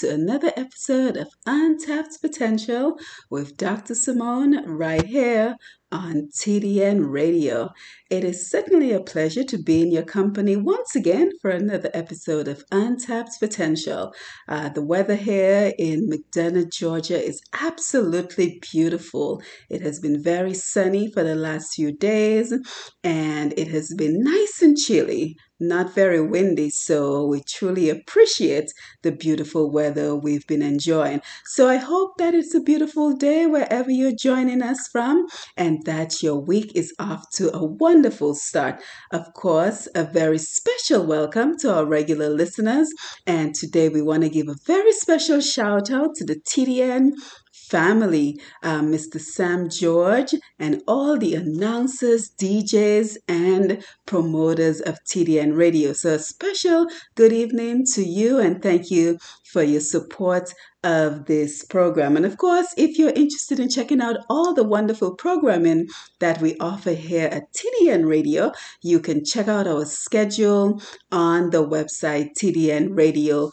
To another episode of Untapped Potential with Dr. Simone right here on TDN Radio. It is certainly a pleasure to be in your company once again for another episode of Untapped Potential. Uh, the weather here in McDonough, Georgia is absolutely beautiful. It has been very sunny for the last few days and it has been nice and chilly not very windy, so we truly appreciate the beautiful weather we've been enjoying. So I hope that it's a beautiful day wherever you're joining us from and that your week is off to a wonderful start. Of course, a very special welcome to our regular listeners. And today we want to give a very special shout out to the TDN family, uh, Mr. Sam George, and all the announcers, DJs, and promoters of TDN Radio. So, a special good evening to you and thank you for your support of this program. And of course, if you're interested in checking out all the wonderful programming that we offer here at TDN Radio, you can check out our schedule on the website tdnradio.net.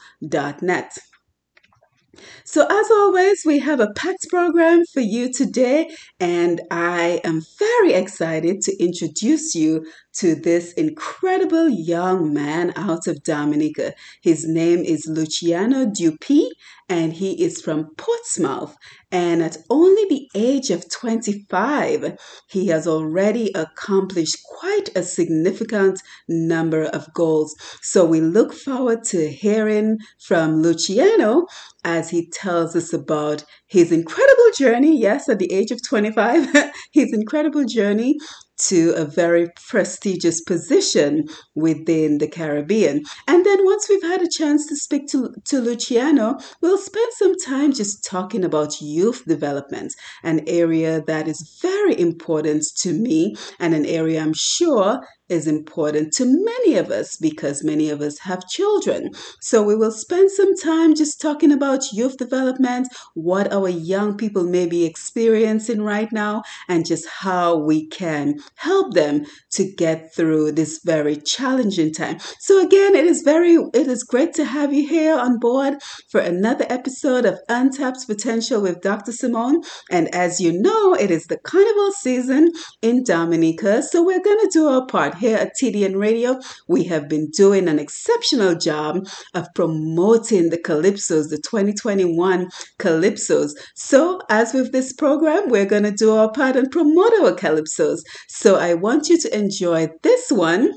So, as always, we have a packed program for you today, and I am very excited to introduce you to this incredible young man out of Dominica. His name is Luciano Dupuy, and he is from Portsmouth. And at only the age of 25, he has already accomplished quite a significant number of goals. So we look forward to hearing from Luciano as he tells us about his incredible journey. Yes, at the age of 25, his incredible journey to a very prestigious position within the Caribbean. And then once we've had a chance to speak to, to Luciano, we'll spend some time just talking about youth development, an area that is very important to me and an area I'm sure is important to many of us because many of us have children. So we will spend some time just talking about youth development, what our young people may be experiencing right now, and just how we can help them to get through this very challenging time. So again, it is very it is great to have you here on board for another episode of Untapped Potential with Dr. Simone. And as you know, it is the carnival season in Dominica, so we're going to do our part here at TDN Radio, we have been doing an exceptional job of promoting the Calypsos, the 2021 Calypsos. So, as with this program, we're going to do our part and promote our Calypsos. So, I want you to enjoy this one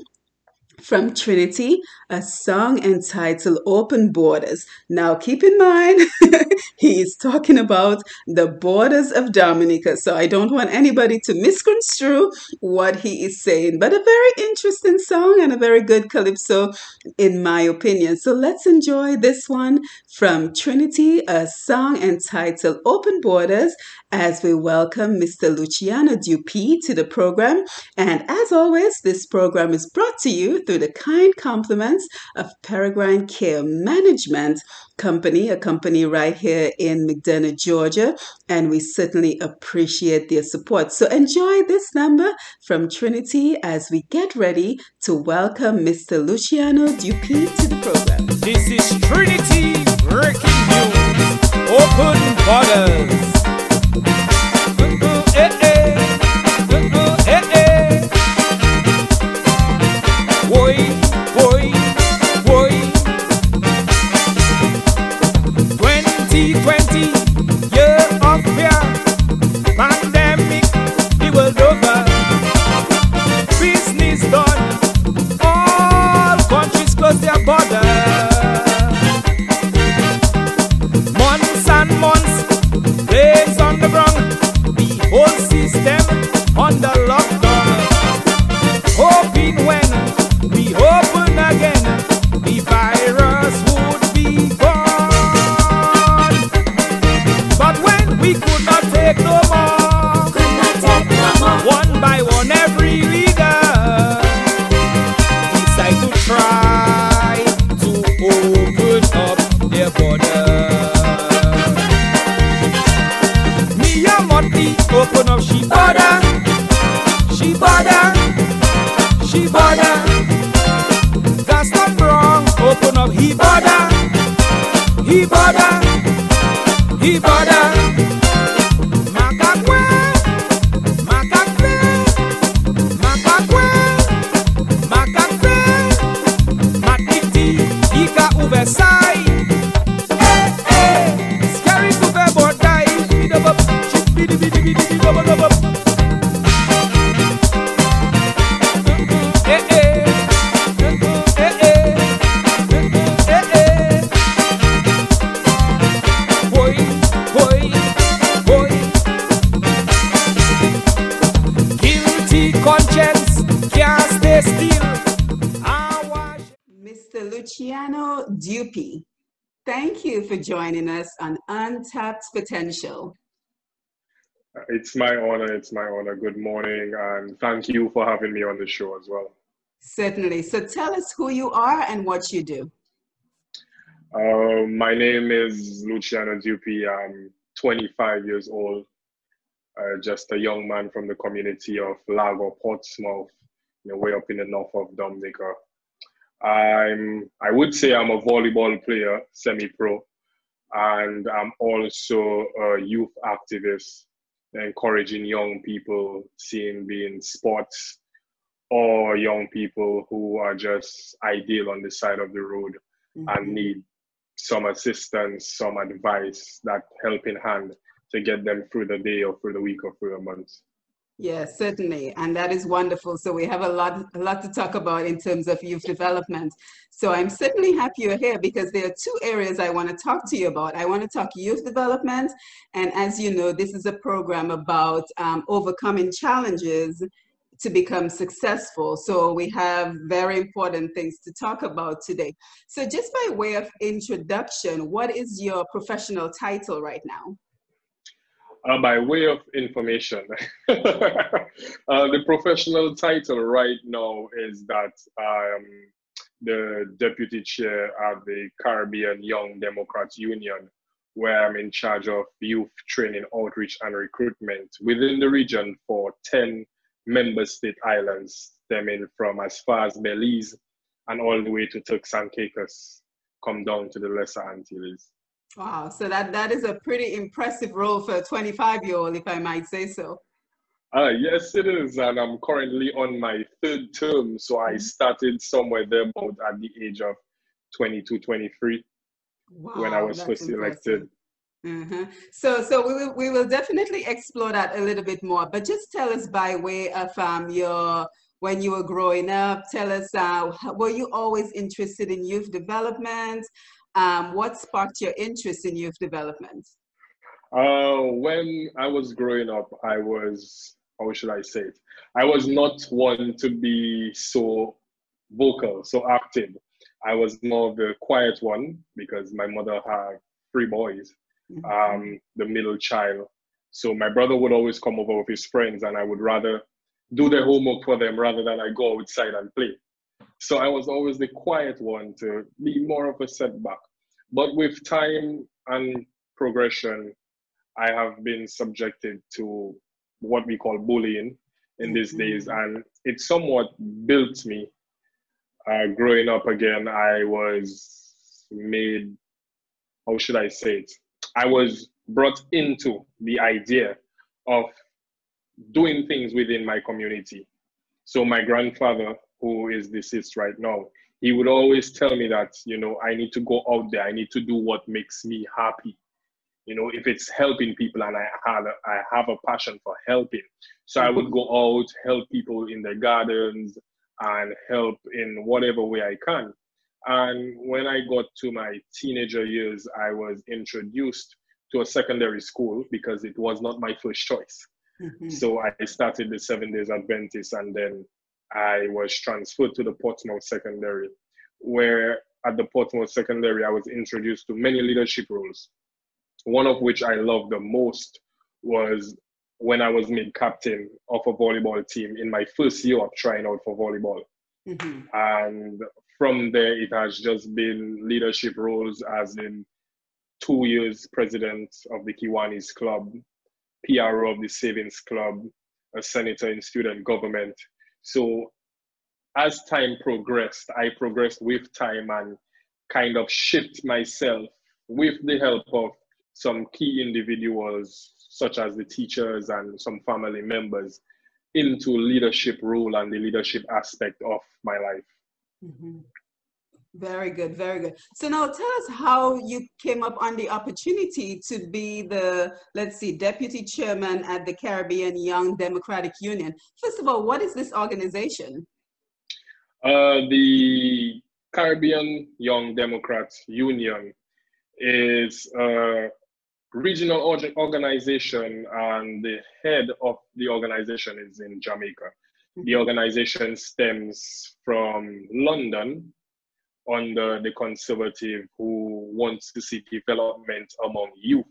from Trinity, a song entitled Open Borders. Now, keep in mind, he is talking about the borders of Dominica, so I don't want anybody to misconstrue what he is saying, but a very interesting song and a very good calypso, in my opinion. So let's enjoy this one from Trinity, a song entitled Open Borders, as we welcome Mr. Luciano Dupuy to the program. And as always, this program is brought to you through the kind compliments of Peregrine Care Management Company, a company right here in McDonough, Georgia. And we certainly appreciate their support. So enjoy this number from Trinity as we get ready to welcome Mr. Luciano Dupuy to the program. This is Trinity Breaking News. Open Borders. você é bom. Potential. It's my honor. It's my honor. Good morning, and thank you for having me on the show as well. Certainly. So tell us who you are and what you do. Uh, my name is Luciano Dupuy. I'm 25 years old, uh, just a young man from the community of Lago, Portsmouth, you know, way up in the north of Dominica. I'm, I would say I'm a volleyball player, semi-pro, and I'm also a youth activist, encouraging young people, seeing being sports, or young people who are just ideal on the side of the road and Mhm. need some assistance, some advice, that helping hand to get them through the day or through the week or through the month. Yes, certainly. And that is wonderful. So we have a lot, a lot to talk about in terms of youth development. So I'm certainly happy you're here because there are two areas I want to talk to you about. I want to talk youth development. And as you know, this is a program about um, overcoming challenges to become successful. So we have very important things to talk about today. So just by way of introduction, what is your professional title right now? Uh, by way of information, uh, the professional title right now is that I'm the deputy chair at the Caribbean Young Democrats Union, where I'm in charge of youth training, outreach, and recruitment within the region for 10 member state islands, stemming from as far as Belize and all the way to Turks and Caicos, come down to the Lesser Antilles. Wow, so that, that is a pretty impressive role for a 25 year old, if I might say so. Uh, yes, it is. And I'm currently on my third term. So I started somewhere there about at the age of 22, 23 when I was first elected. Mhm. So, so we will, we will definitely explore that a little bit more. But just tell us by way of um, your when you were growing up. Tell us, uh, how- were you always interested in youth development? Um, what sparked your interest in youth development? Uh, when I was growing up, I was, how should I say it? I was not one to be so vocal, so active. I was more of the quiet one because my mother had three boys, um, the middle child. So my brother would always come over with his friends, and I would rather do the homework for them rather than I go outside and play. So I was always the quiet one to be more of a setback. But with time and progression, I have been subjected to what we call bullying in these Mhm. days, and it somewhat built me. Uh, growing up again, I was made, how should I say it? I was brought into the idea of doing things within my community. So my grandfather, who is deceased right now, he would always tell me that, you know, I need to go out there. I need to do what makes me happy. You know, if it's helping people and I have a, I have a passion for helping. So I would go out, help people in their gardens and help in whatever way I can. And when I got to my teenager years, I was introduced to a secondary school because it was not my first choice. Mhm. So I started the Seven Days Adventist, and then I was transferred to the Portsmouth Secondary, where at the Portsmouth Secondary I was introduced to many leadership roles. One of which I loved the most was when I was made captain of a volleyball team in my first year of trying out for volleyball. Mhm. And from there, it has just been leadership roles, as in two years president of the Kiwanis Club, PRO of the Savings Club, a senator in student government. So, as time progressed, I progressed with time and kind of shifted myself with the help of some key individuals, such as the teachers and some family members, into leadership role and the leadership aspect of my life. Mm-hmm. Very good, very good. So now tell us how you came up on the opportunity to be the, let's see, deputy chairman at the Caribbean Young Democratic Union. First of all, what is this organization? Uh, the Caribbean Young Democrats Union is a regional organization, and the head of the organization is in Jamaica. The Mm-hmm. organization stems from London under the conservative who wants to see development among youth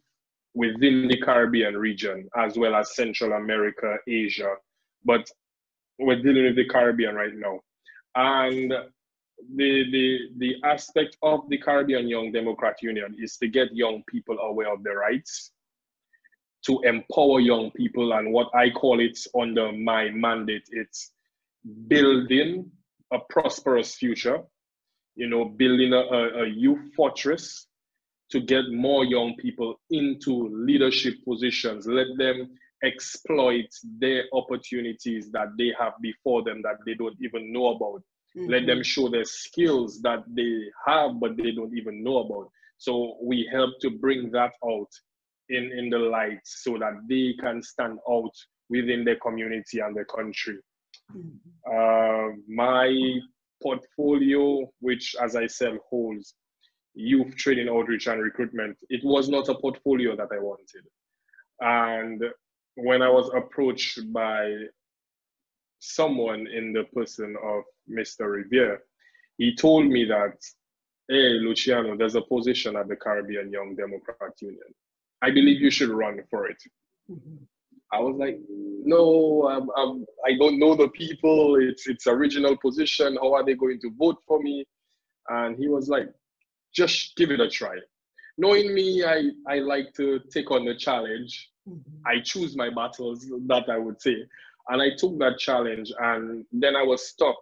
within the Caribbean region, as well as Central America, Asia. But we're dealing with the Caribbean right now. And the, the, the aspect of the Caribbean Young Democrat Union is to get young people aware of their rights, to empower young people, and what I call it under my mandate, it's building a prosperous future, you know, building a, a, youth fortress to get more young people into leadership positions, let them exploit their opportunities that they have before them that they don't even know about. Let them show their skills that they have, but they don't even know about. So we help to bring that out in, in the light so that they can stand out within their community and their country. Mhm. Uh, my portfolio, which, as I said, holds youth training, outreach, and recruitment, it was not a portfolio that I wanted. And when I was approached by someone in the person of Mr. Revere, he told me that, hey, Luciano, there's a position at the Caribbean Young Democrat Union. I believe you should run for it. Mhm. I was like, no, I'm, I'm, I don't know the people. It's it's original position. How are they going to vote for me? And he was like, just give it a try. Knowing me, I, I like to take on the challenge. Mhm. I choose my battles, that I would say. And I took that challenge, and then I was stuck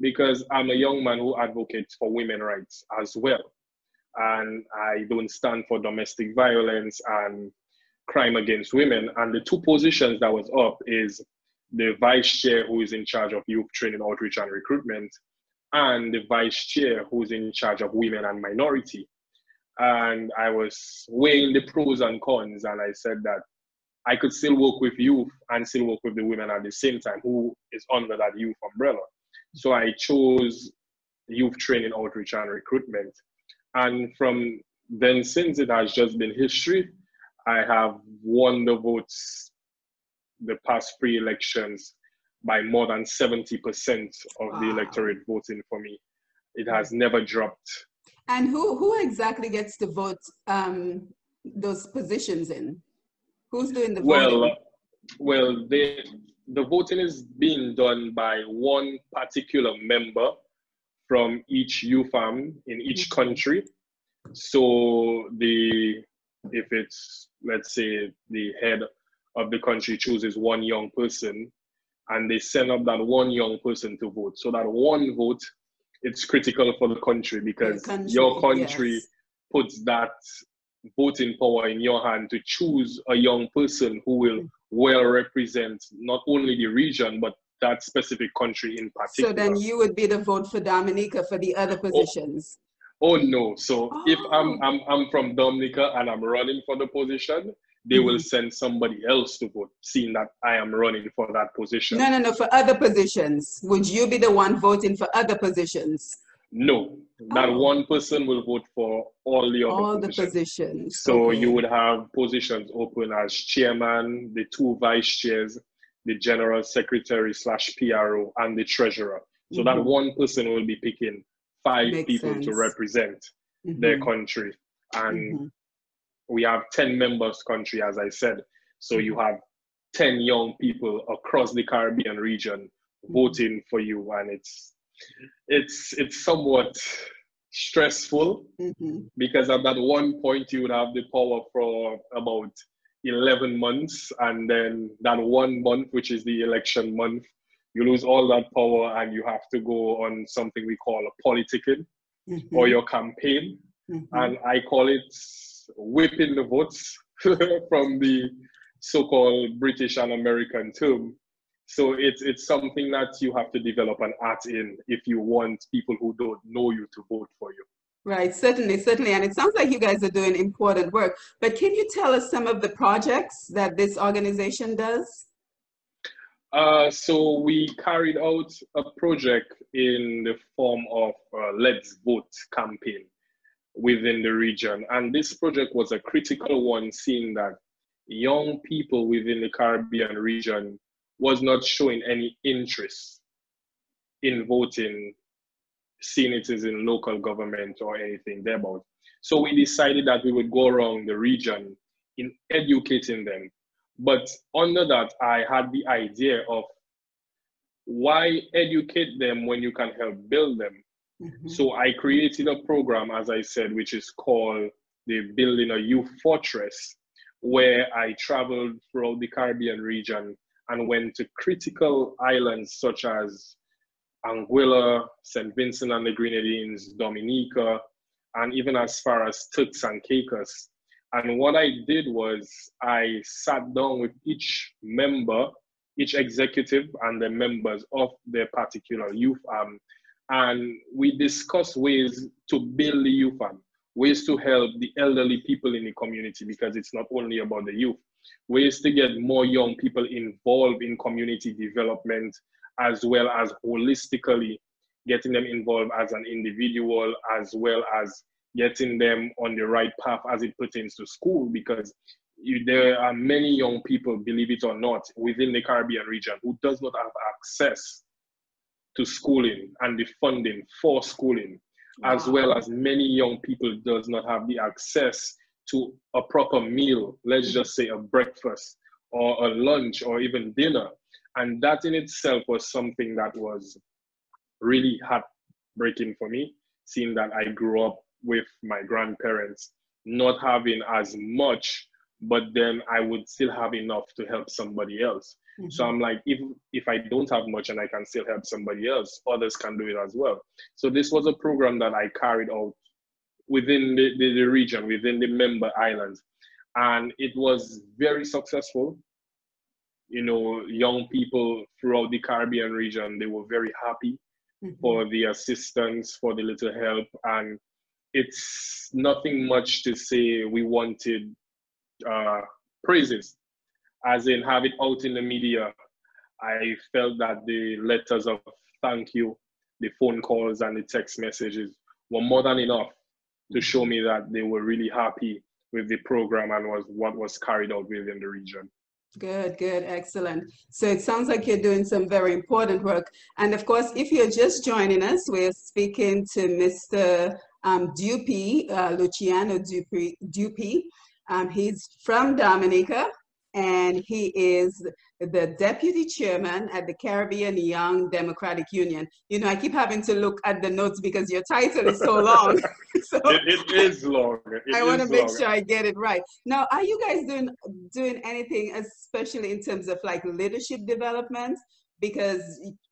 because I'm a young man who advocates for women rights as well. And I don't stand for domestic violence and crime against women. And the two positions that was up is the vice chair who is in charge of youth training, outreach, and recruitment, and the vice chair who's in charge of women and minority. And I was weighing the pros and cons, and I said that I could still work with youth and still work with the women at the same time, who is under that youth umbrella. So I chose youth training, outreach, and recruitment. And from then, since it has just been history, I have won the votes the past three elections by more than 70% of the electorate voting for me. It has never dropped. And who, who exactly gets to vote um, those positions in? Who's doing the Well, voting? well, the the voting is being done by one particular member from each youth arm in each Mhm. country. So the if it's let's say the head of the country chooses one young person and they send up that one young person to vote. So that one vote, it's critical for the country because country, your country yes. puts that voting power in your hand to choose a young person who will mm. well represent not only the region but that specific country in particular. So then you would be the vote for Dominica for the other oh, positions. Oh no! So if I'm Oh. I'm I'm from Dominica and I'm running for the position, they will Mhm. send somebody else to vote, seeing that I am running for that position. No, no, no, for other positions. Would you be the one voting for other positions? No, that Oh. one person will vote for all the other All the positions. positions. So okay. you would have positions open as chairman, the two vice chairs, the general secretary slash PRO, and the treasurer. So that Mhm. one person will be picking five Makes people to represent their Mhm, country. And mhm. we have 10 members country, as I said. So you Mm-hmm. have 10 young people across the Caribbean region Mm-hmm. voting for you. And it's it's it's somewhat stressful Mhm. because at that one point you would have the power for about 11 months and then that one month which is the election month you lose all that power and you have to go on something we call a politicking or Mhm. your campaign Mhm. and I call it whipping the votes from the so-called British and American term. So it's it's something that you have to develop an art in if you want people who don't know you to vote for you. Right, certainly, certainly. And it sounds like you guys are doing important work. But can you tell us some of the projects that this organization does? Uh, so we carried out a project in the form of uh, Let's Vote campaign within the region. And this project was a critical one, seeing that young people within the Caribbean region was not showing any interest in voting, seeing in local government or anything thereabout. So we decided that we would go around the region in educating them. But under that, I had the idea of why educate them when you can help build them? Mhm. So I created a program, as I said, which is called the Building a Youth Fortress, where I traveled throughout the Caribbean region and went to critical islands such as Anguilla, St. Vincent and the Grenadines, Dominica, and even as far as Turks and Caicos. And what I did was I sat down with each member, each executive, and the members of their particular youth arm. And we discussed ways to build the youth arm, ways to help the elderly people in the community because it's not only about the youth, ways to get more young people involved in community development as well as holistically getting them involved as an individual as well as getting them on the right path as it pertains to school because you, there are many young people, believe it or not, within the Caribbean region who does not have access to schooling and the funding for schooling, as well as many young people does not have the access to a proper meal, let's just say a breakfast or a lunch or even dinner. And that in itself was something that was really heartbreaking for me, seeing that I grew up with my grandparents not having as much, but then I would still have enough to help somebody else. So I'm like, if if I don't have much and I can still help somebody else, others can do it as well. So this was a program that I carried out within the, the, the region, within the member islands. And it was very successful. You know, young people throughout the Caribbean region, they were very happy Mhm. for the assistance, for the little help. And it's nothing much to say we wanted uh, praises, as in have it out in the media. I felt that the letters of thank you, the phone calls, and the text messages were more than enough to show me that they were really happy with the program and was what was carried out within the region. Good, good, excellent. So it sounds like you're doing some very important work. And of course, if you're just joining us, we're speaking to Mr. Um, Dupuy, uh, Luciano Dupuy. Dupuy. Um, he's from Dominica and he is the deputy chairman at the Caribbean Young Democratic Union. You know, I keep having to look at the notes because your title is so long. so It, it is long. It I want to make long. sure I get it right. Now, are you guys doing doing anything, especially in terms of like leadership development? Because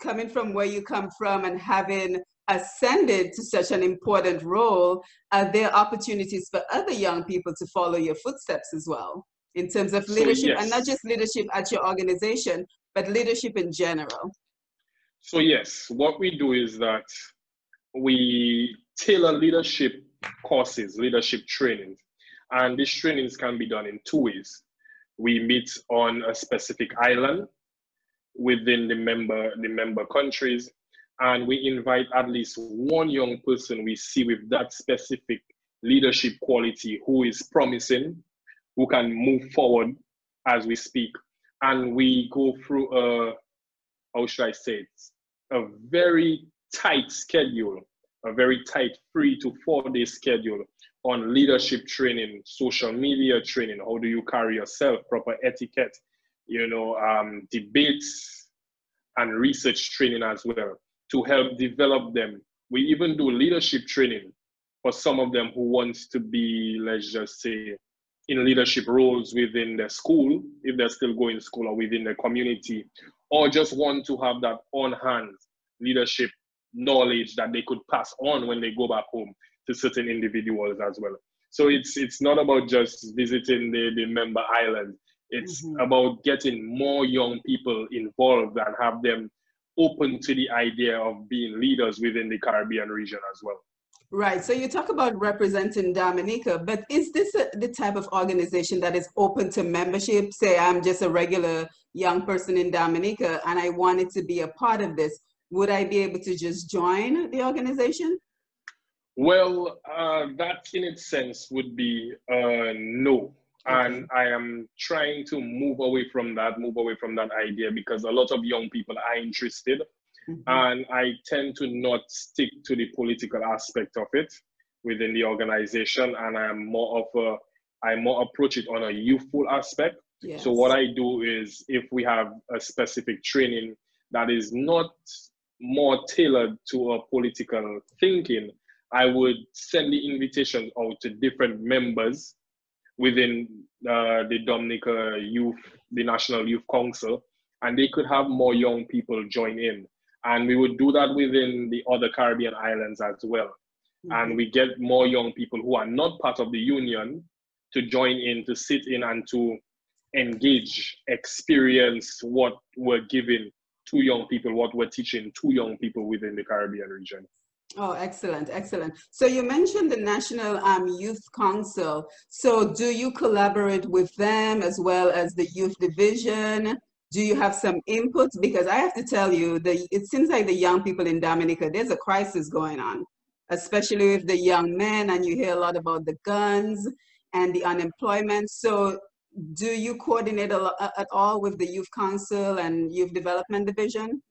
coming from where you come from and having ascended to such an important role, are there opportunities for other young people to follow your footsteps as well in terms of So, leadership, and not just leadership at your organization, but leadership in general? So yes, what we do is that we tailor leadership courses, leadership trainings, and these trainings can be done in two ways. We meet on a specific island within the member the member countries, and we invite at least one young person we see with that specific leadership quality who is promising, who can move forward as we speak, and we go through a how should I say it, a very tight schedule, a very tight three to four day schedule on leadership training, social media training, how do you carry yourself, proper etiquette, you know, um, debates and research training as well to help develop them. We even do leadership training for some of them who wants to be, let's just say, in leadership roles within their school, if they're still going to school or within the community, or just want to have that on hand leadership knowledge that they could pass on when they go back home to certain individuals as well. So it's it's not about just visiting the, the member island. It's Mhm. about getting more young people involved and have them open to the idea of being leaders within the Caribbean region as well. Right. So you talk about representing Dominica, but is this a, the type of organization that is open to membership? Say I'm just a regular young person in Dominica and I wanted to be a part of this. Would I be able to just join the organization? Well, uh, that in its sense would be uh, no. And I am trying to move away from that, move away from that idea because a lot of young people are interested. Mhm. And I tend to not stick to the political aspect of it within the organization. And I am more of a, I more approach it on a youthful aspect. Yes. So what I do is if we have a specific training that is not more tailored to a political thinking, I would send the invitation out to different members within uh, the Dominica Youth, the National Youth Council, and they could have more young people join in. And we would do that within the other Caribbean islands as well. And we get more young people who are not part of the union to join in, to sit in, and to engage, experience what we're giving to young people, what we're teaching to young people within the Caribbean region. Oh, excellent, excellent. So you mentioned the National um, Youth Council. So do you collaborate with them as well as the youth division? Do you have some input? Because I have to tell you, the, it seems like the young people in Dominica, there's a crisis going on, especially with the young men, and you hear a lot about the guns and the unemployment. So do you coordinate a at all with the Youth Council and Youth Development Division?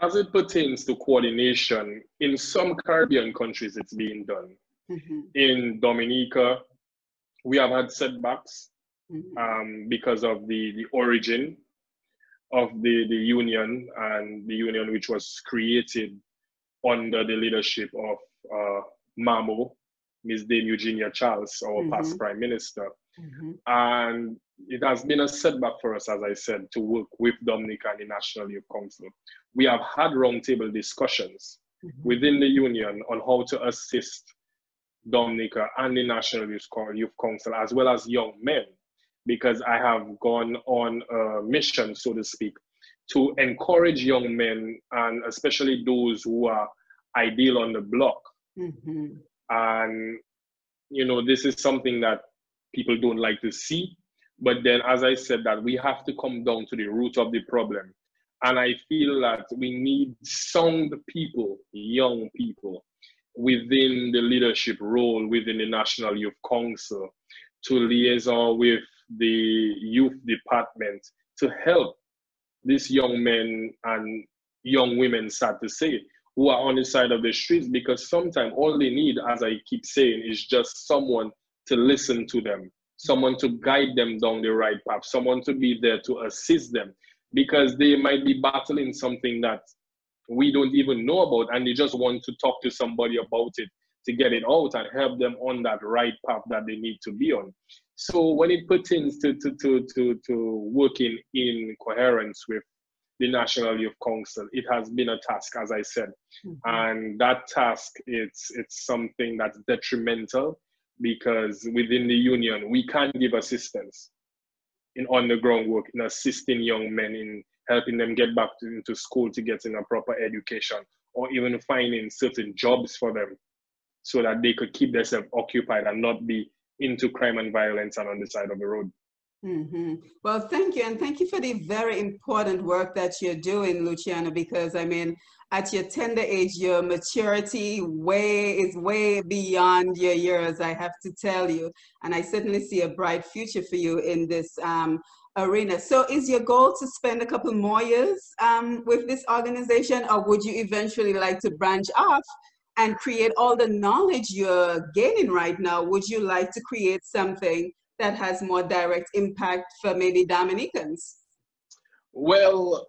As it pertains to coordination, in some Caribbean countries, it's being done. Mhm, In Dominica, we have had setbacks mhm. um, because of the, the origin of the, the union and the union which was created under the leadership of uh, Mamo, Ms. Dame Eugenia Charles, our past Mhm. prime minister. Mhm. And it has been a setback for us, as I said, to work with Dominica and the National Youth Council. We have had roundtable discussions Mhm. within the union on how to assist Dominica and the National Youth Youth Council, as well as young men, because I have gone on a mission, so to speak, to encourage young men and especially those who are ideal on the block. Mhm. And, you know, this is something that people don't like to see. But then, as I said, that we have to come down to the root of the problem. And I feel that we need sound people, young people, within the leadership role within the National Youth Council to liaison with the youth department to help these young men and young women, sad to say, who are on the side of the streets because sometimes all they need, as I keep saying, is just someone to listen to them, someone to guide them down the right path, someone to be there to assist them because they might be battling something that we don't even know about and they just want to talk to somebody about it to get it out and help them on that right path that they need to be on. So when it pertains to, to, to, to, to working in coherence with the National Youth Council, it has been a task, as I said. Mhm. And that task, it's, it's something that's detrimental because within the union, we can't give assistance in underground work, in assisting young men, in helping them get back to, into school to get a proper education, or even finding certain jobs for them so that they could keep themselves occupied and not be into crime and violence and on the side of the road. Hmm Well, thank you. And thank you for the very important work that you're doing, Luciano, because I mean, at your tender age, your maturity way is way beyond your years, I have to tell you. And I certainly see a bright future for you in this um, arena. So is your goal to spend a couple more years um, with this organization, or would you eventually like to branch off and create all the knowledge you're gaining right now? Would you like to create something that has more direct impact for maybe Dominicans? Well,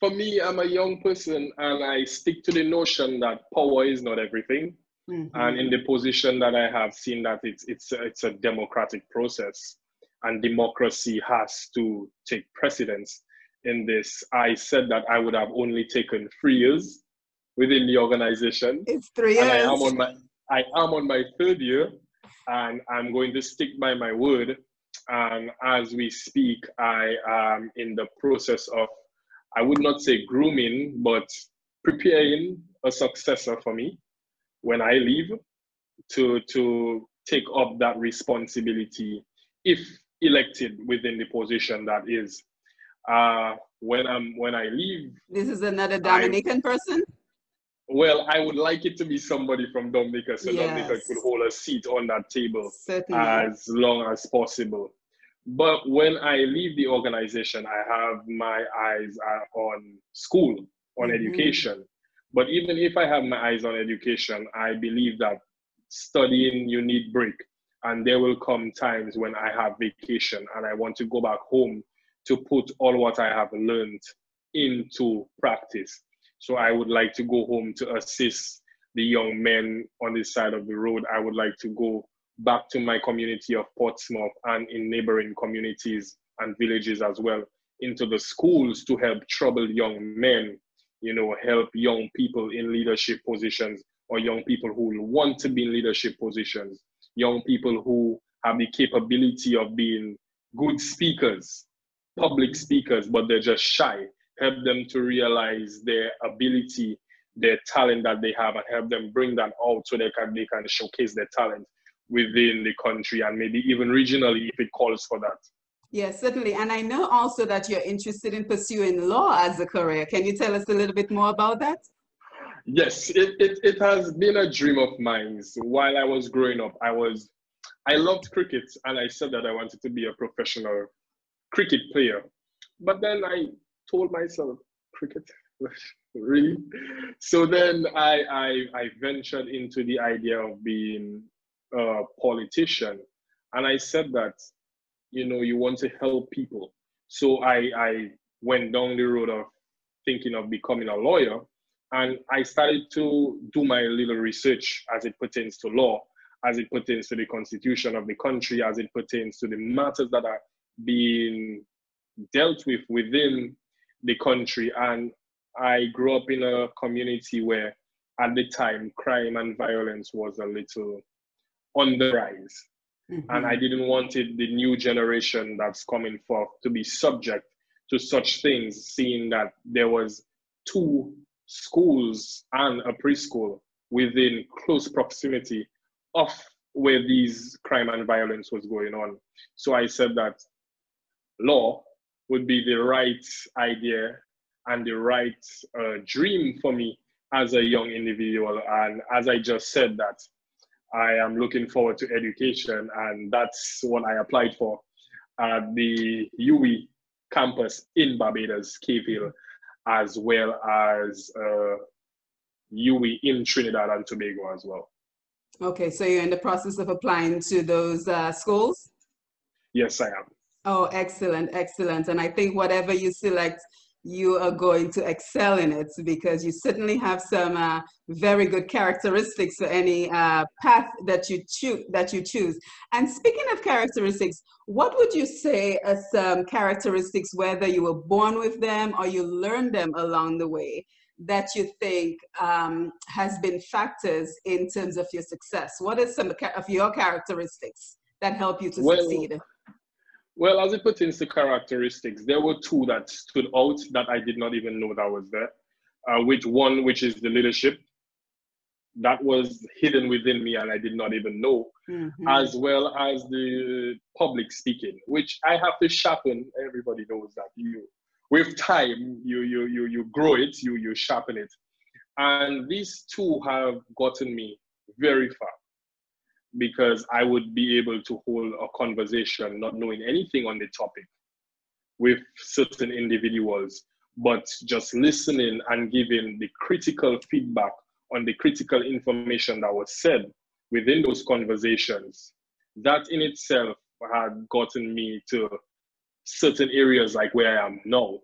for me, I'm a young person and I stick to the notion that power is not everything. Mhm. And in the position that I have seen that it's, it's, it's a democratic process and democracy has to take precedence in this. I said that I would have only taken three years within the organization. It's three and I am on my I am on my third year and I'm going to stick by my word. And as we speak, I am in the process of, I would not say grooming, but preparing a successor for me when I leave to, to take up that responsibility if elected within the position that is. Uh, when I'm when I leave, This is another Dominican person? Well, I would like it to be somebody from Dominica, so Dominica could hold a seat on that table Certainly. as long as possible. But when I leave the organization, I have my eyes on school, on Mhm. education. But even if I have my eyes on education, I believe that studying you need break. And there will come times when I have vacation and I want to go back home to put all what I have learned into practice. So I would like to go home to assist the young men on this side of the road. I would like to go back to my community of Portsmouth and in neighboring communities and villages as well into the schools to help troubled young men, you know, help young people in leadership positions or young people who want to be in leadership positions, young people who have the capability of being good speakers, public speakers, but they're just shy. Help them to realize their ability, their talent that they have, and help them bring that out so they can they can showcase their talent within the country and maybe even regionally if it calls for that. Yes, certainly. And I know also that you're interested in pursuing law as a career. Can you tell us a little bit more about that? Yes, it, it, it has been a dream of mine. While I was growing up, I was I loved cricket and I said that I wanted to be a professional cricket player. But then I told myself, cricket, really? So then I, I I ventured into the idea of being a politician. And I said that, you know, you want to help people. So I I went down the road of thinking of becoming a lawyer and I started to do my little research as it pertains to law, as it pertains to the constitution of the country, as it pertains to the matters that are being dealt with within the country. And I grew up in a community where, at the time, crime and violence was a little on the rise. Mm-hmm. And I didn't want it, the new generation that's coming forth to be subject to such things, seeing that there was two schools and a preschool within close proximity of where these crime and violence was going on. So I said that law would be the right idea and the right uh, dream for me as a young individual. And as I just said that, I am looking forward to education, and that's what I applied for at the UWI campus in Barbados, Cave Hill, as well as uh, UWI in Trinidad and Tobago as well. Okay, so you're in the process of applying to those uh, schools? Yes, I am. Oh, excellent, excellent. And I think whatever you select, you are going to excel in it because you certainly have some uh, very good characteristics for any uh, path that you choose. That you choose. And speaking of characteristics, what would you say are some characteristics, whether you were born with them or you learned them along the way, that you think um, has been factors in terms of your success? What are some of your characteristics that help you to Well, succeed? Well, as it pertains to characteristics, there were two that stood out that I did not even know that was there. Uh, which one, which is the leadership, that was hidden within me and I did not even know, Mhm. as well as the public speaking, which I have to sharpen. Everybody knows that you, with time, you you you you grow it, you you sharpen it, and these two have gotten me very far because I would be able to hold a conversation not knowing anything on the topic with certain individuals, but just listening and giving the critical feedback on the critical information that was said within those conversations. That in itself had gotten me to certain areas like where I am now,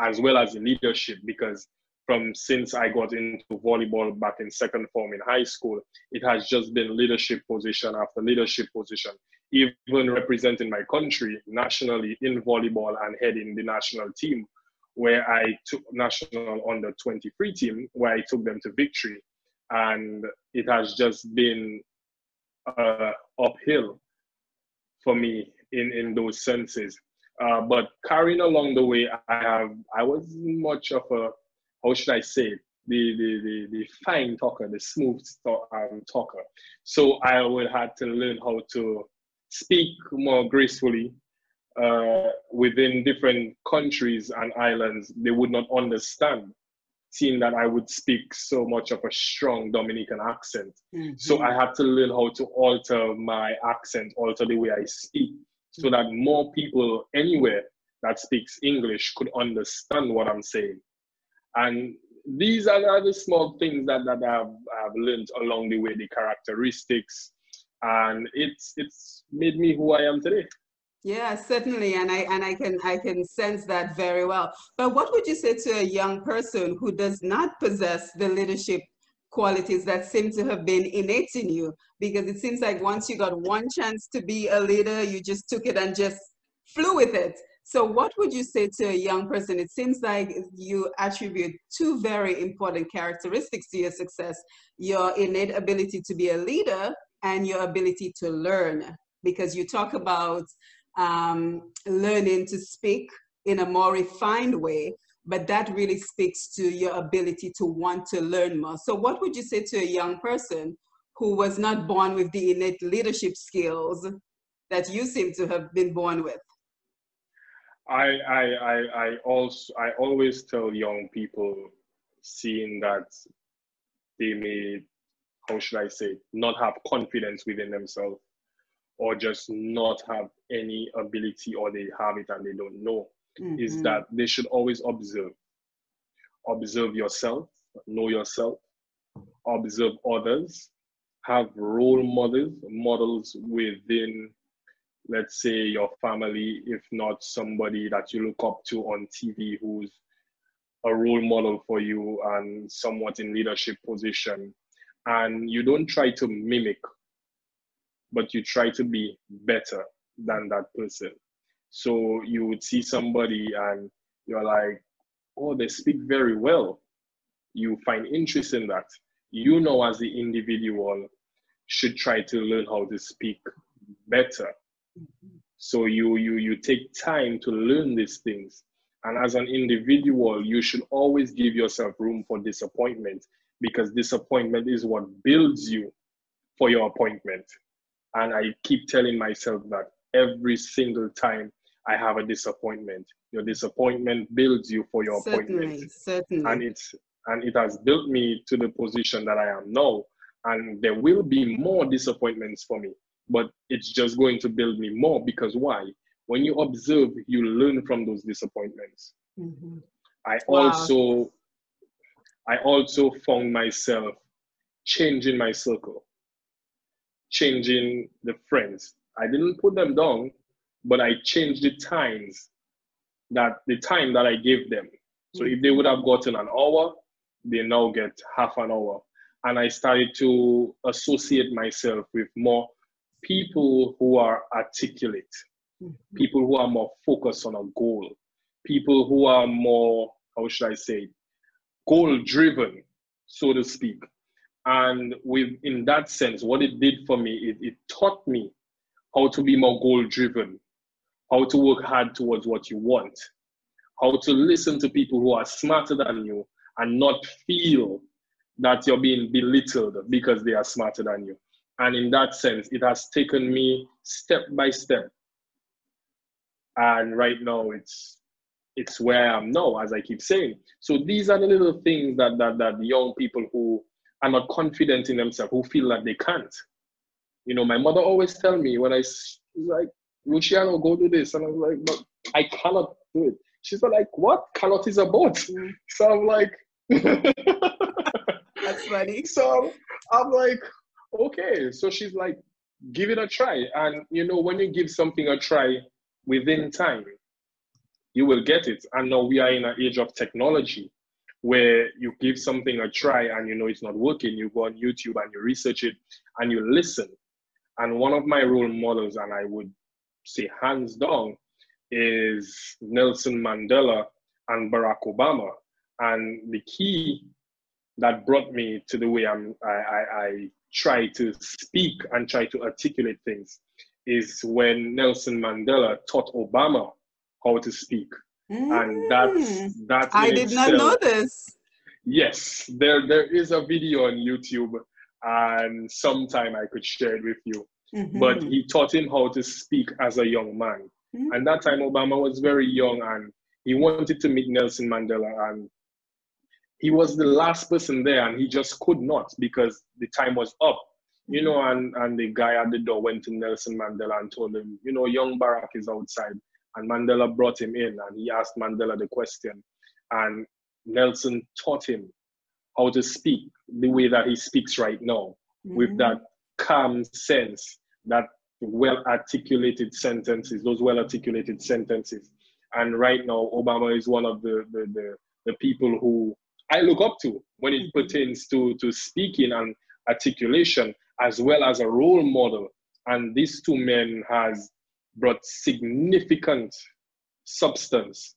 as well as in leadership, because from since I got into volleyball back in second form in high school, it has just been leadership position after leadership position, even representing my country nationally in volleyball and heading the national team, where I took national under 23 team, where I took them to victory. And it has just been uh, uphill for me in in those senses. Uh, but carrying along the way, I have I was much of a how should I say the the the, the fine talker, the smooth talk, um, talker. So I would have to learn how to speak more gracefully. Uh, within different countries and islands, they would not understand, seeing that I would speak so much of a strong Dominican accent. Mm-hmm. So I had to learn how to alter my accent, alter the way I speak, so that more people anywhere that speaks English could understand what I'm saying. And these are the small things that, that I've, I've learned along the way, the characteristics, and it's it's made me who I am today. Yeah, certainly, and I and I can I can sense that very well. But what would you say to a young person who does not possess the leadership qualities that seem to have been innate in you? Because it seems like once you got one chance to be a leader, you just took it and just flew with it. So, what would you say to a young person? It seems like you attribute two very important characteristics to your success your innate ability to be a leader and your ability to learn. Because you talk about um, learning to speak in a more refined way, but that really speaks to your ability to want to learn more. So, what would you say to a young person who was not born with the innate leadership skills that you seem to have been born with? I, I, I, I also, I always tell young people, seeing that they may, how should I say, not have confidence within themselves, or just not have any ability, or they have it and they don't know, mm-hmm. is that they should always observe. Observe yourself, know yourself, observe others, have role models, models within let's say your family, if not somebody that you look up to on TV who's a role model for you and somewhat in leadership position. And you don't try to mimic, but you try to be better than that person. So you would see somebody and you're like, oh, they speak very well. You find interest in that. You know, as the individual, should try to learn how to speak better so you you you take time to learn these things. And as an individual, you should always give yourself room for disappointment because disappointment is what builds you for your appointment. And I keep telling myself that every single time I have a disappointment. Your disappointment builds you for your certainly, appointment. Certainly. And it's and it has built me to the position that I am now. And there will be more disappointments for me but it's just going to build me more because why? When you observe, you learn from those disappointments. Mm-hmm. I wow. also I also found myself changing my circle, changing the friends. I didn't put them down, but I changed the times that the time that I gave them. So if they would have gotten an hour, they now get half an hour. And I started to associate myself with more people who are articulate, mm-hmm. people who are more focused on a goal, people who are more, how should I say, goal driven, so to speak. And with in that sense, what it did for me, it, it taught me how to be more goal driven, how to work hard towards what you want, how to listen to people who are smarter than you and not feel that you're being belittled because they are smarter than you. And in that sense, it has taken me step by step. And right now it's it's where I am now, as I keep saying. So these are the little things that that that young people who are not confident in themselves, who feel that they can't. You know, my mother always tell me when I like, Luciano, go do this, and I'm like, but I cannot do it. She's like, what? Cannot is a boat. Mm. So I'm like, that's funny. So I'm like, okay. So she's like, give it a try. And you know, when you give something a try within time, you will get it. And now we are in an age of technology where you give something a try and you know it's not working, you go on YouTube and you research it and you listen. And one of my role models, and I would say hands down, is Nelson Mandela and Barack Obama. And the key that brought me to the way I'm, I, I, I try to speak and try to articulate things is when Nelson Mandela taught Obama how to speak. And that's Mm. that I did not itself- know this. Yes, there there is a video on YouTube, and sometime I could share it with you. But Mhm. he taught him how to speak as a young man. Mhm. And that time Obama was very young and he wanted to meet Nelson Mandela and he was the last person there and he just could not because the time was up. You know, and, and the guy at the door went to Nelson Mandela and told him, you know, young Barack is outside. And Mandela brought him in and he asked Mandela the question. And Nelson taught him how to speak the way that he speaks right now with Mhm. that calm sense, that well articulated sentences, those well articulated sentences. And right now, Obama is one of the, the, the, the people who I look up to when it Mhm. pertains to, to speaking and articulation, as well as a role model. And these two men has brought significant substance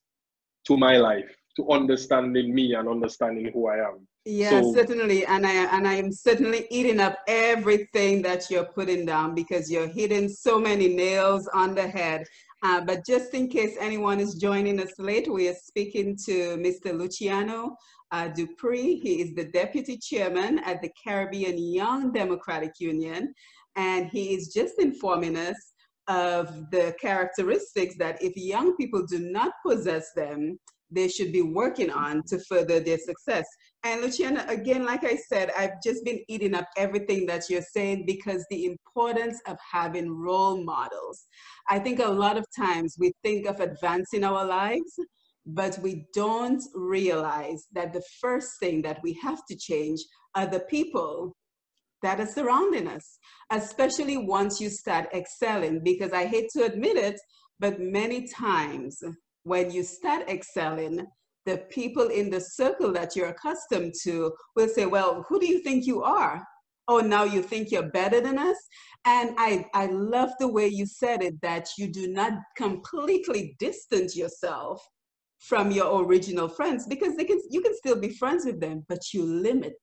to my life, to understanding me and understanding who I am. Yeah, So- certainly, and I and I am certainly eating up everything that you're putting down because you're hitting so many nails on the head. Uh, but just in case anyone is joining us late, we are speaking to Mr. Luciano uh, Dupuy. He is the deputy chairman at the Caribbean Young Democratic Union, and he is just informing us of the characteristics that if young people do not possess them, they should be working on to further their success. And Luciana, again, like I said, I've just been eating up everything that you're saying because the importance of having role models. I think a lot of times we think of advancing our lives, but we don't realize that the first thing that we have to change are the people that are surrounding us, especially once you start excelling. Because I hate to admit it, but many times when you start excelling, the people in the circle that you're accustomed to will say, Well, who do you think you are? Oh, now you think you're better than us? And I, I love the way you said it that you do not completely distance yourself from your original friends because they can, you can still be friends with them, but you limit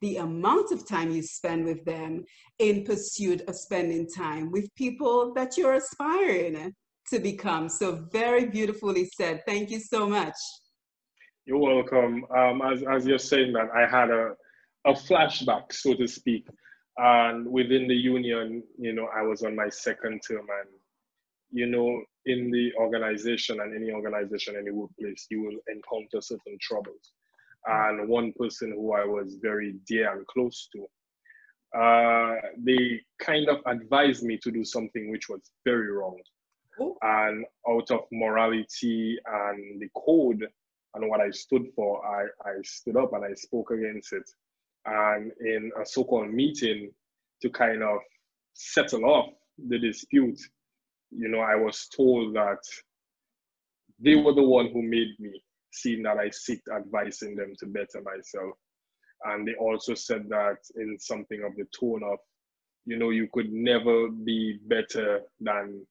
the amount of time you spend with them in pursuit of spending time with people that you're aspiring to become. So very beautifully said. Thank you so much. You're welcome. Um, as, as you're saying that, I had a, a flashback, so to speak. And within the union, you know, I was on my second term. And, you know, in the organization and any organization, any workplace, you will encounter certain troubles. And one person who I was very dear and close to, uh, they kind of advised me to do something which was very wrong. Oh. And out of morality and the code and what I stood for, I, I stood up and I spoke against it. And in a so called meeting to kind of settle off the dispute, you know, I was told that they were the one who made me, seeing that I seeked advising them to better myself. And they also said that in something of the tone of, you know, you could never be better than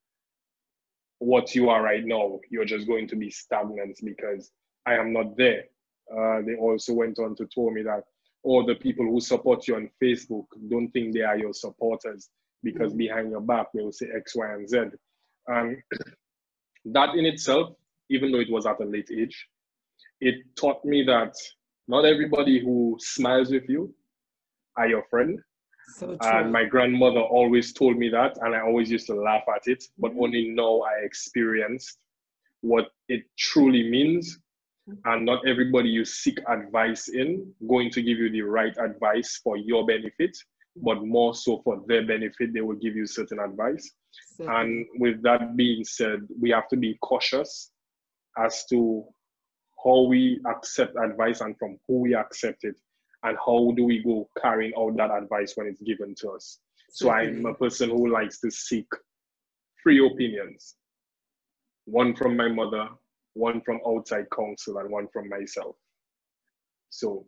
what you are right now. You're just going to be stagnant because I am not there. Uh, they also went on to tell me that all the people who support you on Facebook don't think they are your supporters because behind your back they will say X, Y, and Z. And that in itself, even though it was at a late age, it taught me that not everybody who smiles with you are your friend. So. And my grandmother always told me that, and I always used to laugh at it. But mm-hmm. only now I experienced what it truly means. And not everybody you seek advice in going to give you the right advice for your benefit, but more so for their benefit, they will give you certain advice. Certainly. And with that being said, we have to be cautious as to how we accept advice and from who we accept it, and how do we go carrying out that advice when it's given to us. So I'm a person who likes to seek free opinions one from my mother, one from outside counsel, and one from myself. So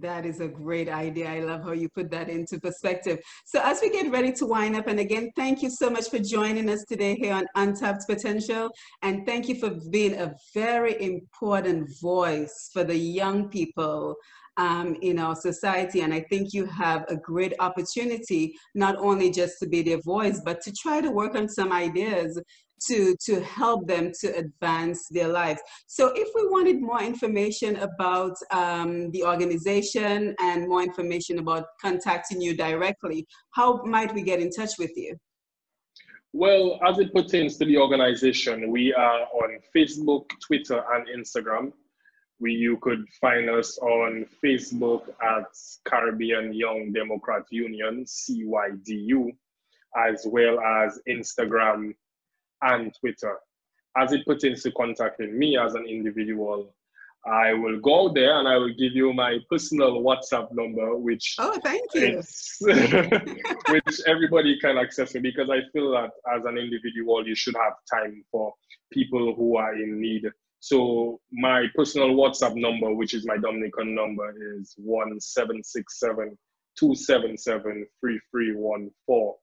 That is a great idea. I love how you put that into perspective. So, as we get ready to wind up, and again, thank you so much for joining us today here on Untapped Potential. And thank you for being a very important voice for the young people um, in our society. And I think you have a great opportunity, not only just to be their voice, but to try to work on some ideas to to help them to advance their lives. So if we wanted more information about um, the organization and more information about contacting you directly how might we get in touch with you? Well as it pertains to the organization we are on facebook twitter and instagram. We, you could find us on facebook at caribbean young democrat union cydu as well as instagram and Twitter. As it pertains to contacting me as an individual, I will go there and I will give you my personal WhatsApp number, which oh, thank you, which everybody can access me because I feel that as an individual, you should have time for people who are in need. So my personal WhatsApp number, which is my Dominican number, is one seven six seven two seven seven three three one four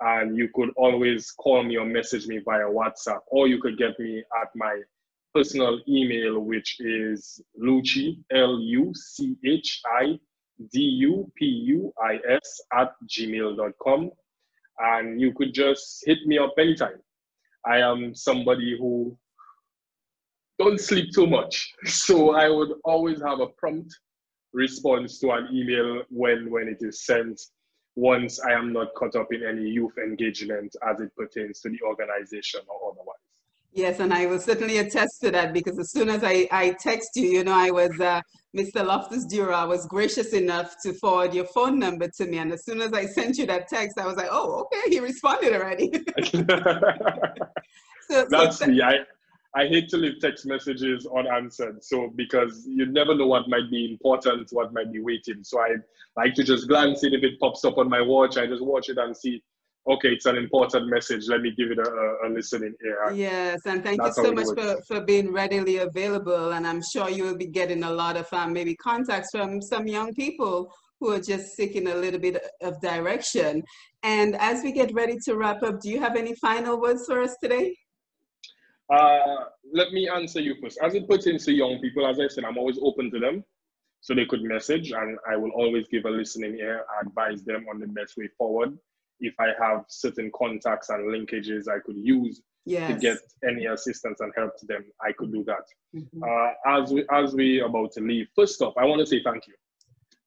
and you could always call me or message me via WhatsApp, or you could get me at my personal email, which is Luchi, L U C H I D U P U I S at gmail.com. And you could just hit me up anytime. I am somebody who don't sleep too much. So I would always have a prompt response to an email when, when it is sent once I am not caught up in any youth engagement as it pertains to the organization or otherwise. Yes, and I will certainly attest to that because as soon as I, I text you, you know, I was uh, Mr. Loftus Dura was gracious enough to forward your phone number to me. And as soon as I sent you that text, I was like, oh, okay, he responded already. so, That's so me. I, I hate to leave text messages unanswered. So because you never know what might be important, what might be waiting. So I like to just glance it. If it pops up on my watch, I just watch it and see, okay, it's an important message. Let me give it a, a listening ear. Yes, and thank you so much for, for being readily available. And I'm sure you will be getting a lot of um, maybe contacts from some young people who are just seeking a little bit of direction. And as we get ready to wrap up, do you have any final words for us today? Uh, let me answer you first. As it pertains to young people, as I said, I'm always open to them. So they could message, and I will always give a listening ear, advise them on the best way forward. If I have certain contacts and linkages I could use yes. to get any assistance and help to them, I could do that. Mm-hmm. Uh, as we as we about to leave, first off, I want to say thank you.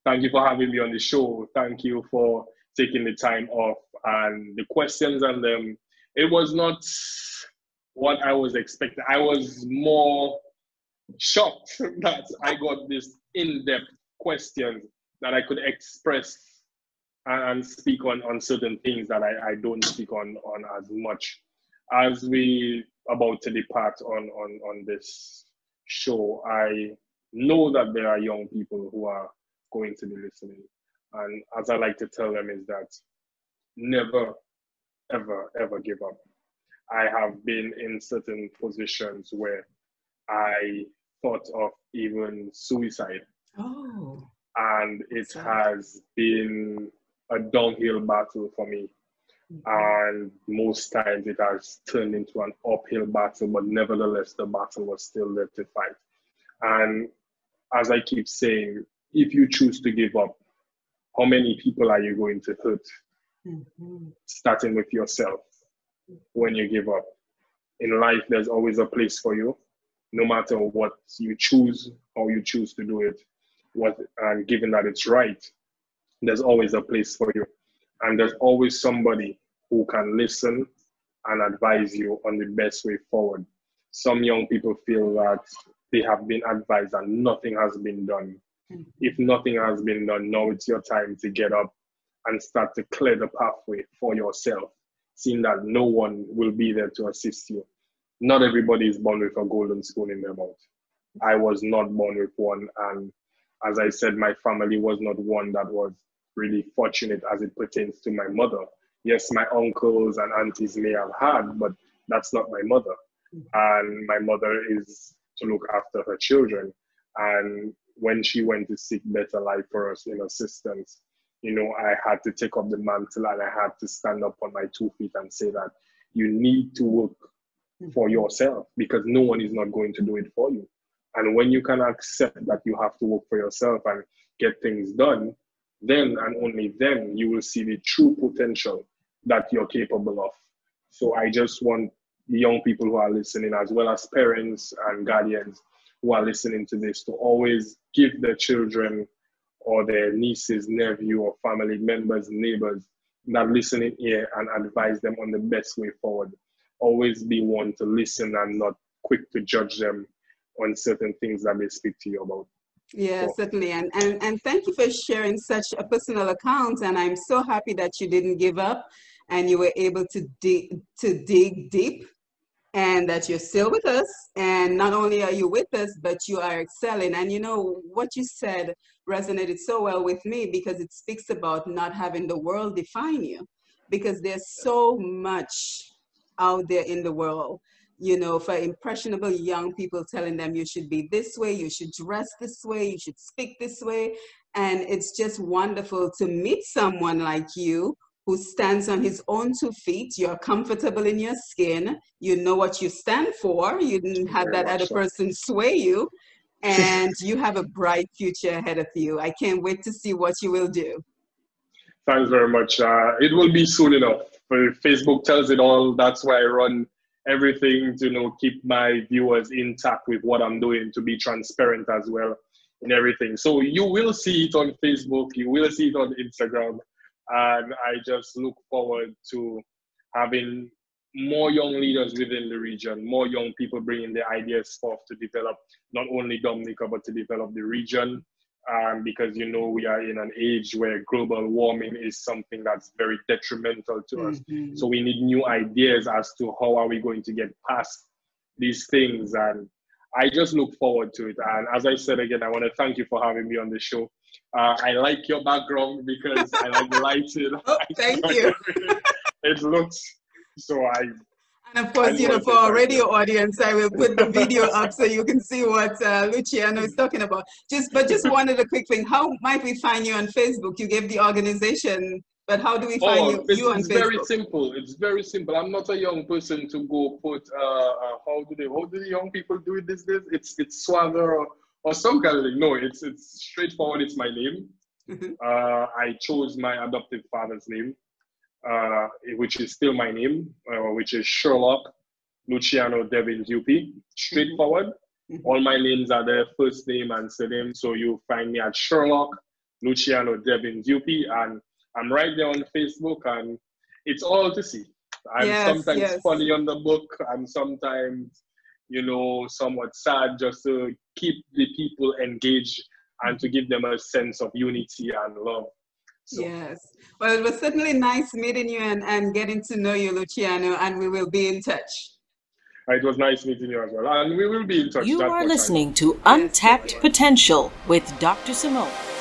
Thank you for having me on the show. Thank you for taking the time off and the questions and them. It was not what I was expecting. I was more shocked that I got this in-depth questions that I could express and speak on, on certain things that I, I don't speak on, on as much. As we about to depart on, on, on this show, I know that there are young people who are going to be listening. And as I like to tell them is that never, ever, ever give up. I have been in certain positions where I thought of even suicide. Oh. And it has been a downhill battle for me. Mm-hmm. And most times it has turned into an uphill battle, but nevertheless, the battle was still there to fight. And as I keep saying, if you choose to give up, how many people are you going to hurt? Mm-hmm. Starting with yourself when you give up. In life, there's always a place for you, no matter what you choose, how you choose to do it. What and given that it's right, there's always a place for you, and there's always somebody who can listen and advise you on the best way forward. Some young people feel that they have been advised and nothing has been done. Mm-hmm. If nothing has been done, now it's your time to get up and start to clear the pathway for yourself seeing that no one will be there to assist you. Not everybody is born with a golden spoon in their mouth. I was not born with one. And as I said, my family was not one that was really fortunate as it pertains to my mother. Yes, my uncles and aunties may have had, but that's not my mother. And my mother is to look after her children. And when she went to seek better life for us in assistance, you know, I had to take up the mantle and I had to stand up on my two feet and say that you need to work for yourself because no one is not going to do it for you. And when you can accept that you have to work for yourself and get things done, then and only then you will see the true potential that you're capable of. So I just want young people who are listening, as well as parents and guardians who are listening to this, to always give their children or their nieces, nephew, or family members, neighbors that listening here and advise them on the best way forward. Always be one to listen and not quick to judge them on certain things that they speak to you about. Yeah, certainly. And, and and thank you for sharing such a personal account. And I'm so happy that you didn't give up and you were able to dig to dig deep and that you're still with us. And not only are you with us, but you are excelling. And you know, what you said resonated so well with me because it speaks about not having the world define you. Because there's so much out there in the world you know, for impressionable young people telling them you should be this way, you should dress this way, you should speak this way. And it's just wonderful to meet someone like you who stands on his own two feet. You're comfortable in your skin. You know what you stand for. You didn't have that other so. person sway you. And you have a bright future ahead of you. I can't wait to see what you will do. Thanks very much. Uh, it will be soon enough. Facebook tells it all. That's why I run everything to you know keep my viewers intact with what I'm doing to be transparent as well in everything. So you will see it on Facebook. You will see it on Instagram, and I just look forward to having more young leaders within the region, more young people bringing their ideas forth to develop not only Dominica but to develop the region um, because you know we are in an age where global warming is something that's very detrimental to us. Mhm. So we need new ideas as to how are we going to get past these things. And I just look forward to it. And as I said again, I want to thank you for having me on the show. Uh, I like your background because I like the lighting. Oh, thank you. it looks so. I And of course, you know, for our radio audience, I will put the video up so you can see what uh, Luciano is talking about. Just, but just one other quick thing: How might we find you on Facebook? You gave the organization, but how do we find Oh, you, it's, you on Facebook? it's very simple. It's very simple. I'm not a young person to go put. Uh, uh, how do they? How do the young people do it these days? It's it's Swagger or, some kind of thing. No, it's it's straightforward. It's my name. Mhm. Uh, I chose my adoptive father's name, uh, which is still my name, uh, which is Sherlock Luciano Devin Dupuy. Straightforward. Mhm. All my names are there, first name and surname. So you find me at Sherlock Luciano Devin Dupuy, and I'm right there on Facebook, and it's all to see. I'm Yes, sometimes yes. funny on the book. I'm sometimes, you know, somewhat sad just to keep the people engaged and to give them a sense of unity and love. So Yes. Well, it was certainly nice meeting you and, and getting to know you, Luciano, and we will be in touch. it was nice meeting you as well, and we will be in touch. You are much I know. listening to Untapped Potential with Dr. Simone.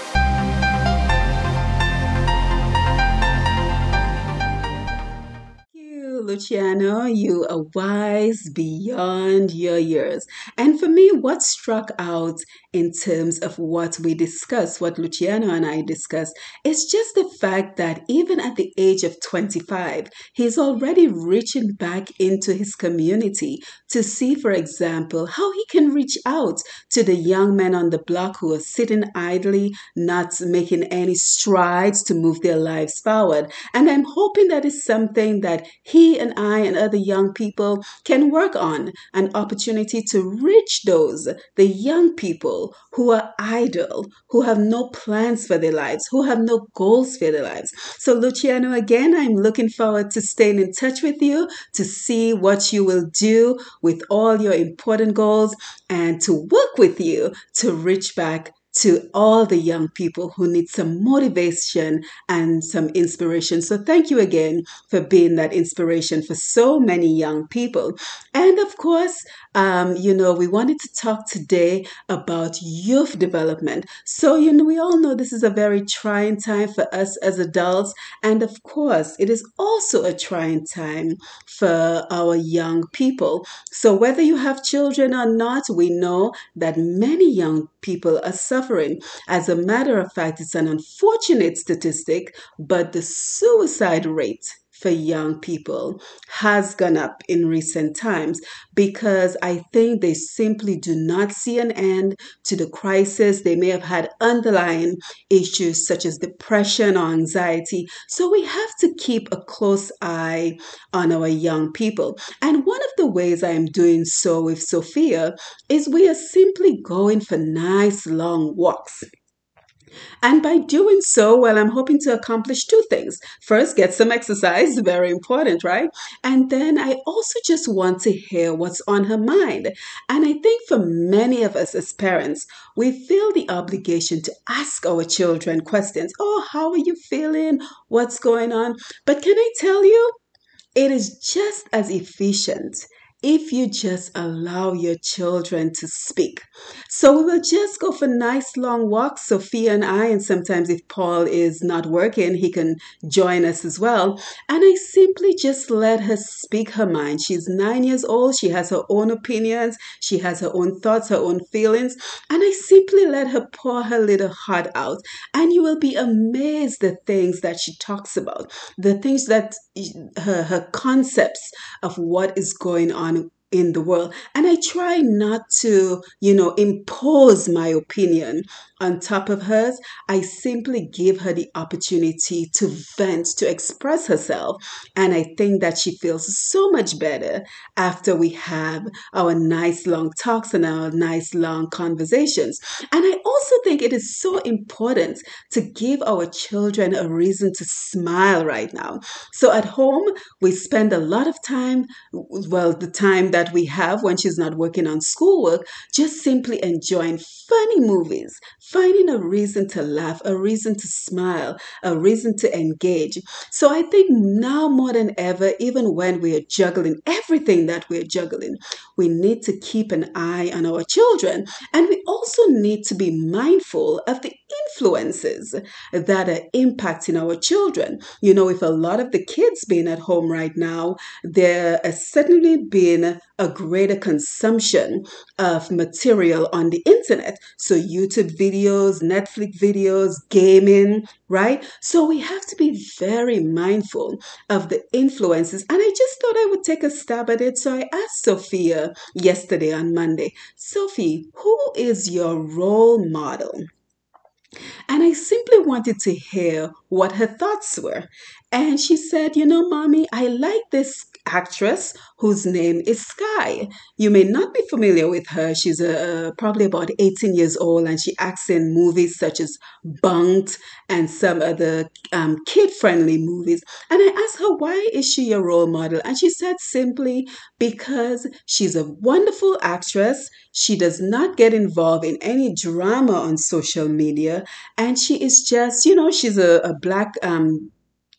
Luciano. You are wise beyond your years. And for me, what struck out in terms of what we discussed, what Luciano and I discussed, is just the fact that even at the age of 25, he's already reaching back into his community to see, for example, how he can reach out to the young men on the block who are sitting idly, not making any strides to move their lives forward. And I'm hoping that is something that he and I and other young people can work on an opportunity to reach those, the young people who are idle, who have no plans for their lives, who have no goals for their lives. So, Luciano, again, I'm looking forward to staying in touch with you to see what you will do with all your important goals and to work with you to reach back to all the young people who need some motivation and some inspiration. So, thank you again for being that inspiration for so many young people. And of course, um, you know, we wanted to talk today about youth development. So, you know, we all know this is a very trying time for us as adults. And of course, it is also a trying time for our young people. So, whether you have children or not, we know that many young people are suffering. As a matter of fact, it's an unfortunate statistic, but the suicide rate for young people has gone up in recent times because I think they simply do not see an end to the crisis. They may have had underlying issues such as depression or anxiety. So we have to keep a close eye on our young people. And one of the ways I am doing so with Sophia is we are simply going for nice long walks. And by doing so, well, I'm hoping to accomplish two things. First, get some exercise, very important, right? And then I also just want to hear what's on her mind. And I think for many of us as parents, we feel the obligation to ask our children questions. Oh, how are you feeling? What's going on? But can I tell you, it is just as efficient if you just allow your children to speak. So we will just go for nice long walks, Sophia and I, and sometimes if Paul is not working, he can join us as well. And I simply just let her speak her mind. She's nine years old, she has her own opinions, she has her own thoughts, her own feelings, and I simply let her pour her little heart out. And you will be amazed the things that she talks about, the things that her, her concepts of what is going on in the world. And I try not to, you know, impose my opinion on top of hers. I simply give her the opportunity to vent, to express herself. And I think that she feels so much better after we have our nice long talks and our nice long conversations. And I also think it is so important to give our children a reason to smile right now. So at home, we spend a lot of time, well, the time that we have when she's not working on schoolwork, just simply enjoying funny movies, finding a reason to laugh, a reason to smile, a reason to engage. So I think now more than ever, even when we are juggling everything that we're juggling, we need to keep an eye on our children. And we also need to be mindful of the influences that are impacting our children. You know, with a lot of the kids being at home right now, there has certainly been a greater consumption of material on the internet. So, YouTube videos, Netflix videos, gaming, right? So, we have to be very mindful of the influences. And I just thought I would take a stab at it. So, I asked Sophia yesterday on Monday, Sophie, who is your role model? And I simply wanted to hear what her thoughts were. And she said, You know, mommy, I like this actress whose name is Skai. You may not be familiar with her. She's uh, probably about 18 years old and she acts in movies such as Bunk'd and some other um, kid friendly movies. And I asked her, Why is she a role model? And she said simply, Because she's a wonderful actress. She does not get involved in any drama on social media. And she is just, you know, she's a, a black um,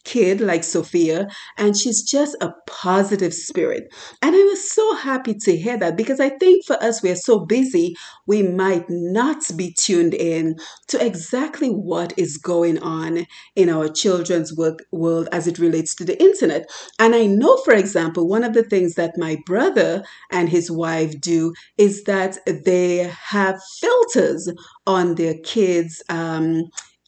kid like Sophia, and she's just a positive spirit. And I was so happy to hear that because I think for us, we're so busy, we might not be tuned in to exactly what is going on in our children's work world as it relates to the internet. And I know, for example, one of the things that my brother and his wife do is that they have filters on their kids' um,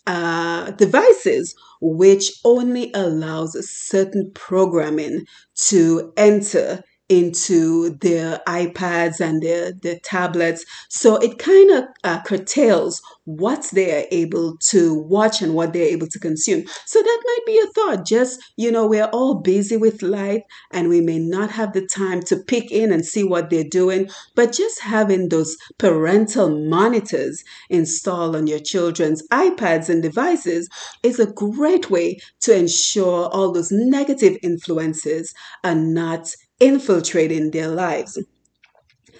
uh, devices which only allows certain programming to enter into their iPads and their, their tablets. So it kind of uh, curtails what they are able to watch and what they're able to consume. So that might be a thought. Just, you know, we're all busy with life and we may not have the time to pick in and see what they're doing, but just having those parental monitors installed on your children's iPads and devices is a great way to ensure all those negative influences are not infiltrating their lives.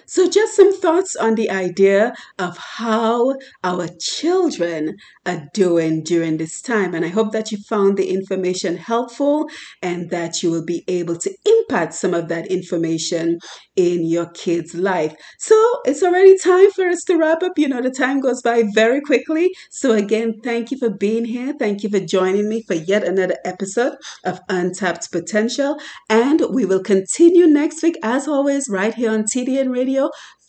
So, just some thoughts on the idea of how our children are doing during this time. And I hope that you found the information helpful and that you will be able to impact some of that information in your kid's life. So, it's already time for us to wrap up. You know, the time goes by very quickly. So, again, thank you for being here. Thank you for joining me for yet another episode of Untapped Potential. And we will continue next week, as always, right here on TDN Radio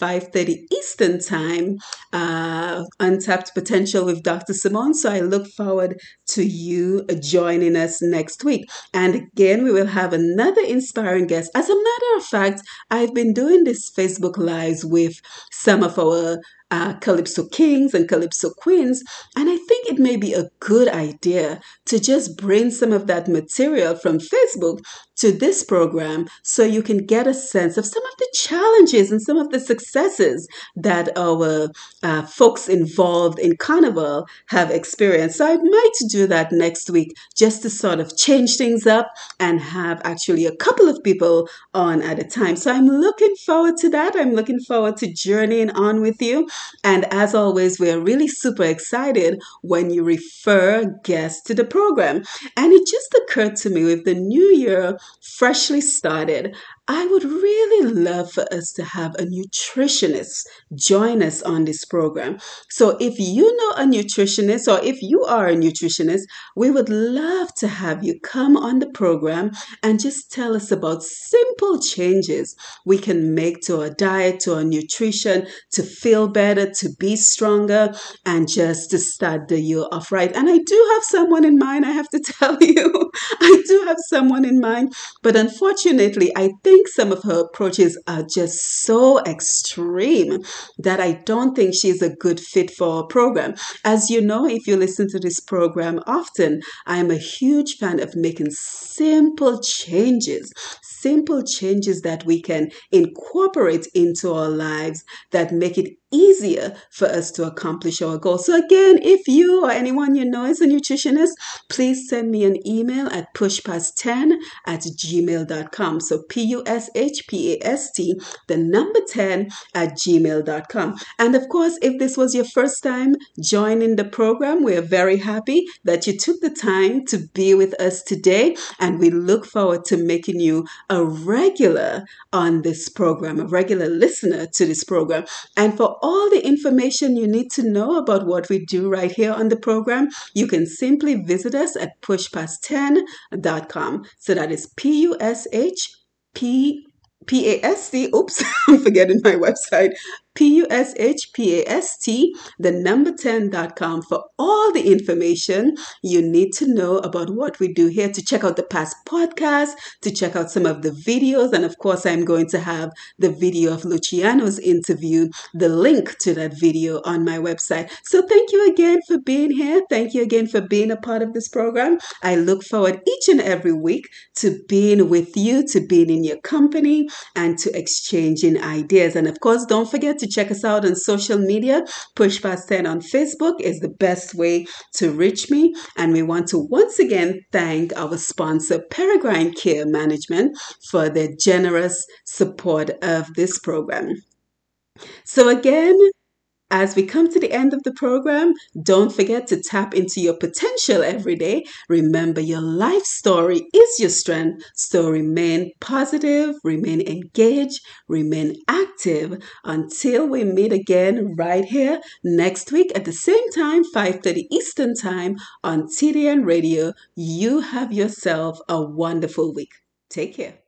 5.30 Eastern Time, uh, Untapped Potential with Dr. Simone. So I look forward to you joining us next week. And again, we will have another inspiring guest. As a matter of fact, I've been doing this Facebook Lives with some of our uh, Calypso Kings and Calypso Queens. And I think it may be a good idea to just bring some of that material from Facebook to this program so you can get a sense of some of the challenges and some of the successes that our uh, folks involved in Carnival have experienced. So I might do that next week just to sort of change things up and have actually a couple of people on at a time. So I'm looking forward to that. I'm looking forward to journeying on with you. And as always, we're really super excited when you refer guests to the program. And it just occurred to me with the new year freshly started, I would really love for us to have a nutritionist join us on this program. So, if you know a nutritionist or if you are a nutritionist, we would love to have you come on the program and just tell us about simple changes we can make to our diet, to our nutrition, to feel better, to be stronger, and just to start the year off right. And I do have someone in mind, I have to tell you. I do have someone in mind, but unfortunately, I think think some of her approaches are just so extreme that I don't think she's a good fit for our program. As you know, if you listen to this program often, I am a huge fan of making simple changes, simple changes that we can incorporate into our lives that make it easier for us to accomplish our goals. So, again, if you or anyone you know is a nutritionist, please send me an email at pushpast10 at gmail.com. So, P U S H P A S T, the number 10 at gmail.com. And of course, if this was your first time joining the program, we're very happy that you took the time to be with us today. And we look forward to making you a regular on this program, a regular listener to this program. And for all the information you need to know about what we do right here on the program, you can simply visit us at pushpast10.com. So that is P U S H P P A S T. Oops, I'm forgetting my website. P U S H P A S T, the number 10.com for all the information you need to know about what we do here, to check out the past podcasts, to check out some of the videos. And of course, I'm going to have the video of Luciano's interview, the link to that video on my website. So thank you again for being here. Thank you again for being a part of this program. I look forward each and every week to being with you, to being in your company, and to exchanging ideas. And of course, don't forget check us out on social media. Push Past 10 on Facebook is the best way to reach me. And we want to once again thank our sponsor, Peregrine Care Management, for their generous support of this program. So, again, as we come to the end of the program, don't forget to tap into your potential every day. Remember, your life story is your strength. So remain positive, remain engaged, remain active until we meet again right here next week at the same time, 5:30 Eastern Time on TDN Radio. You have yourself a wonderful week. Take care.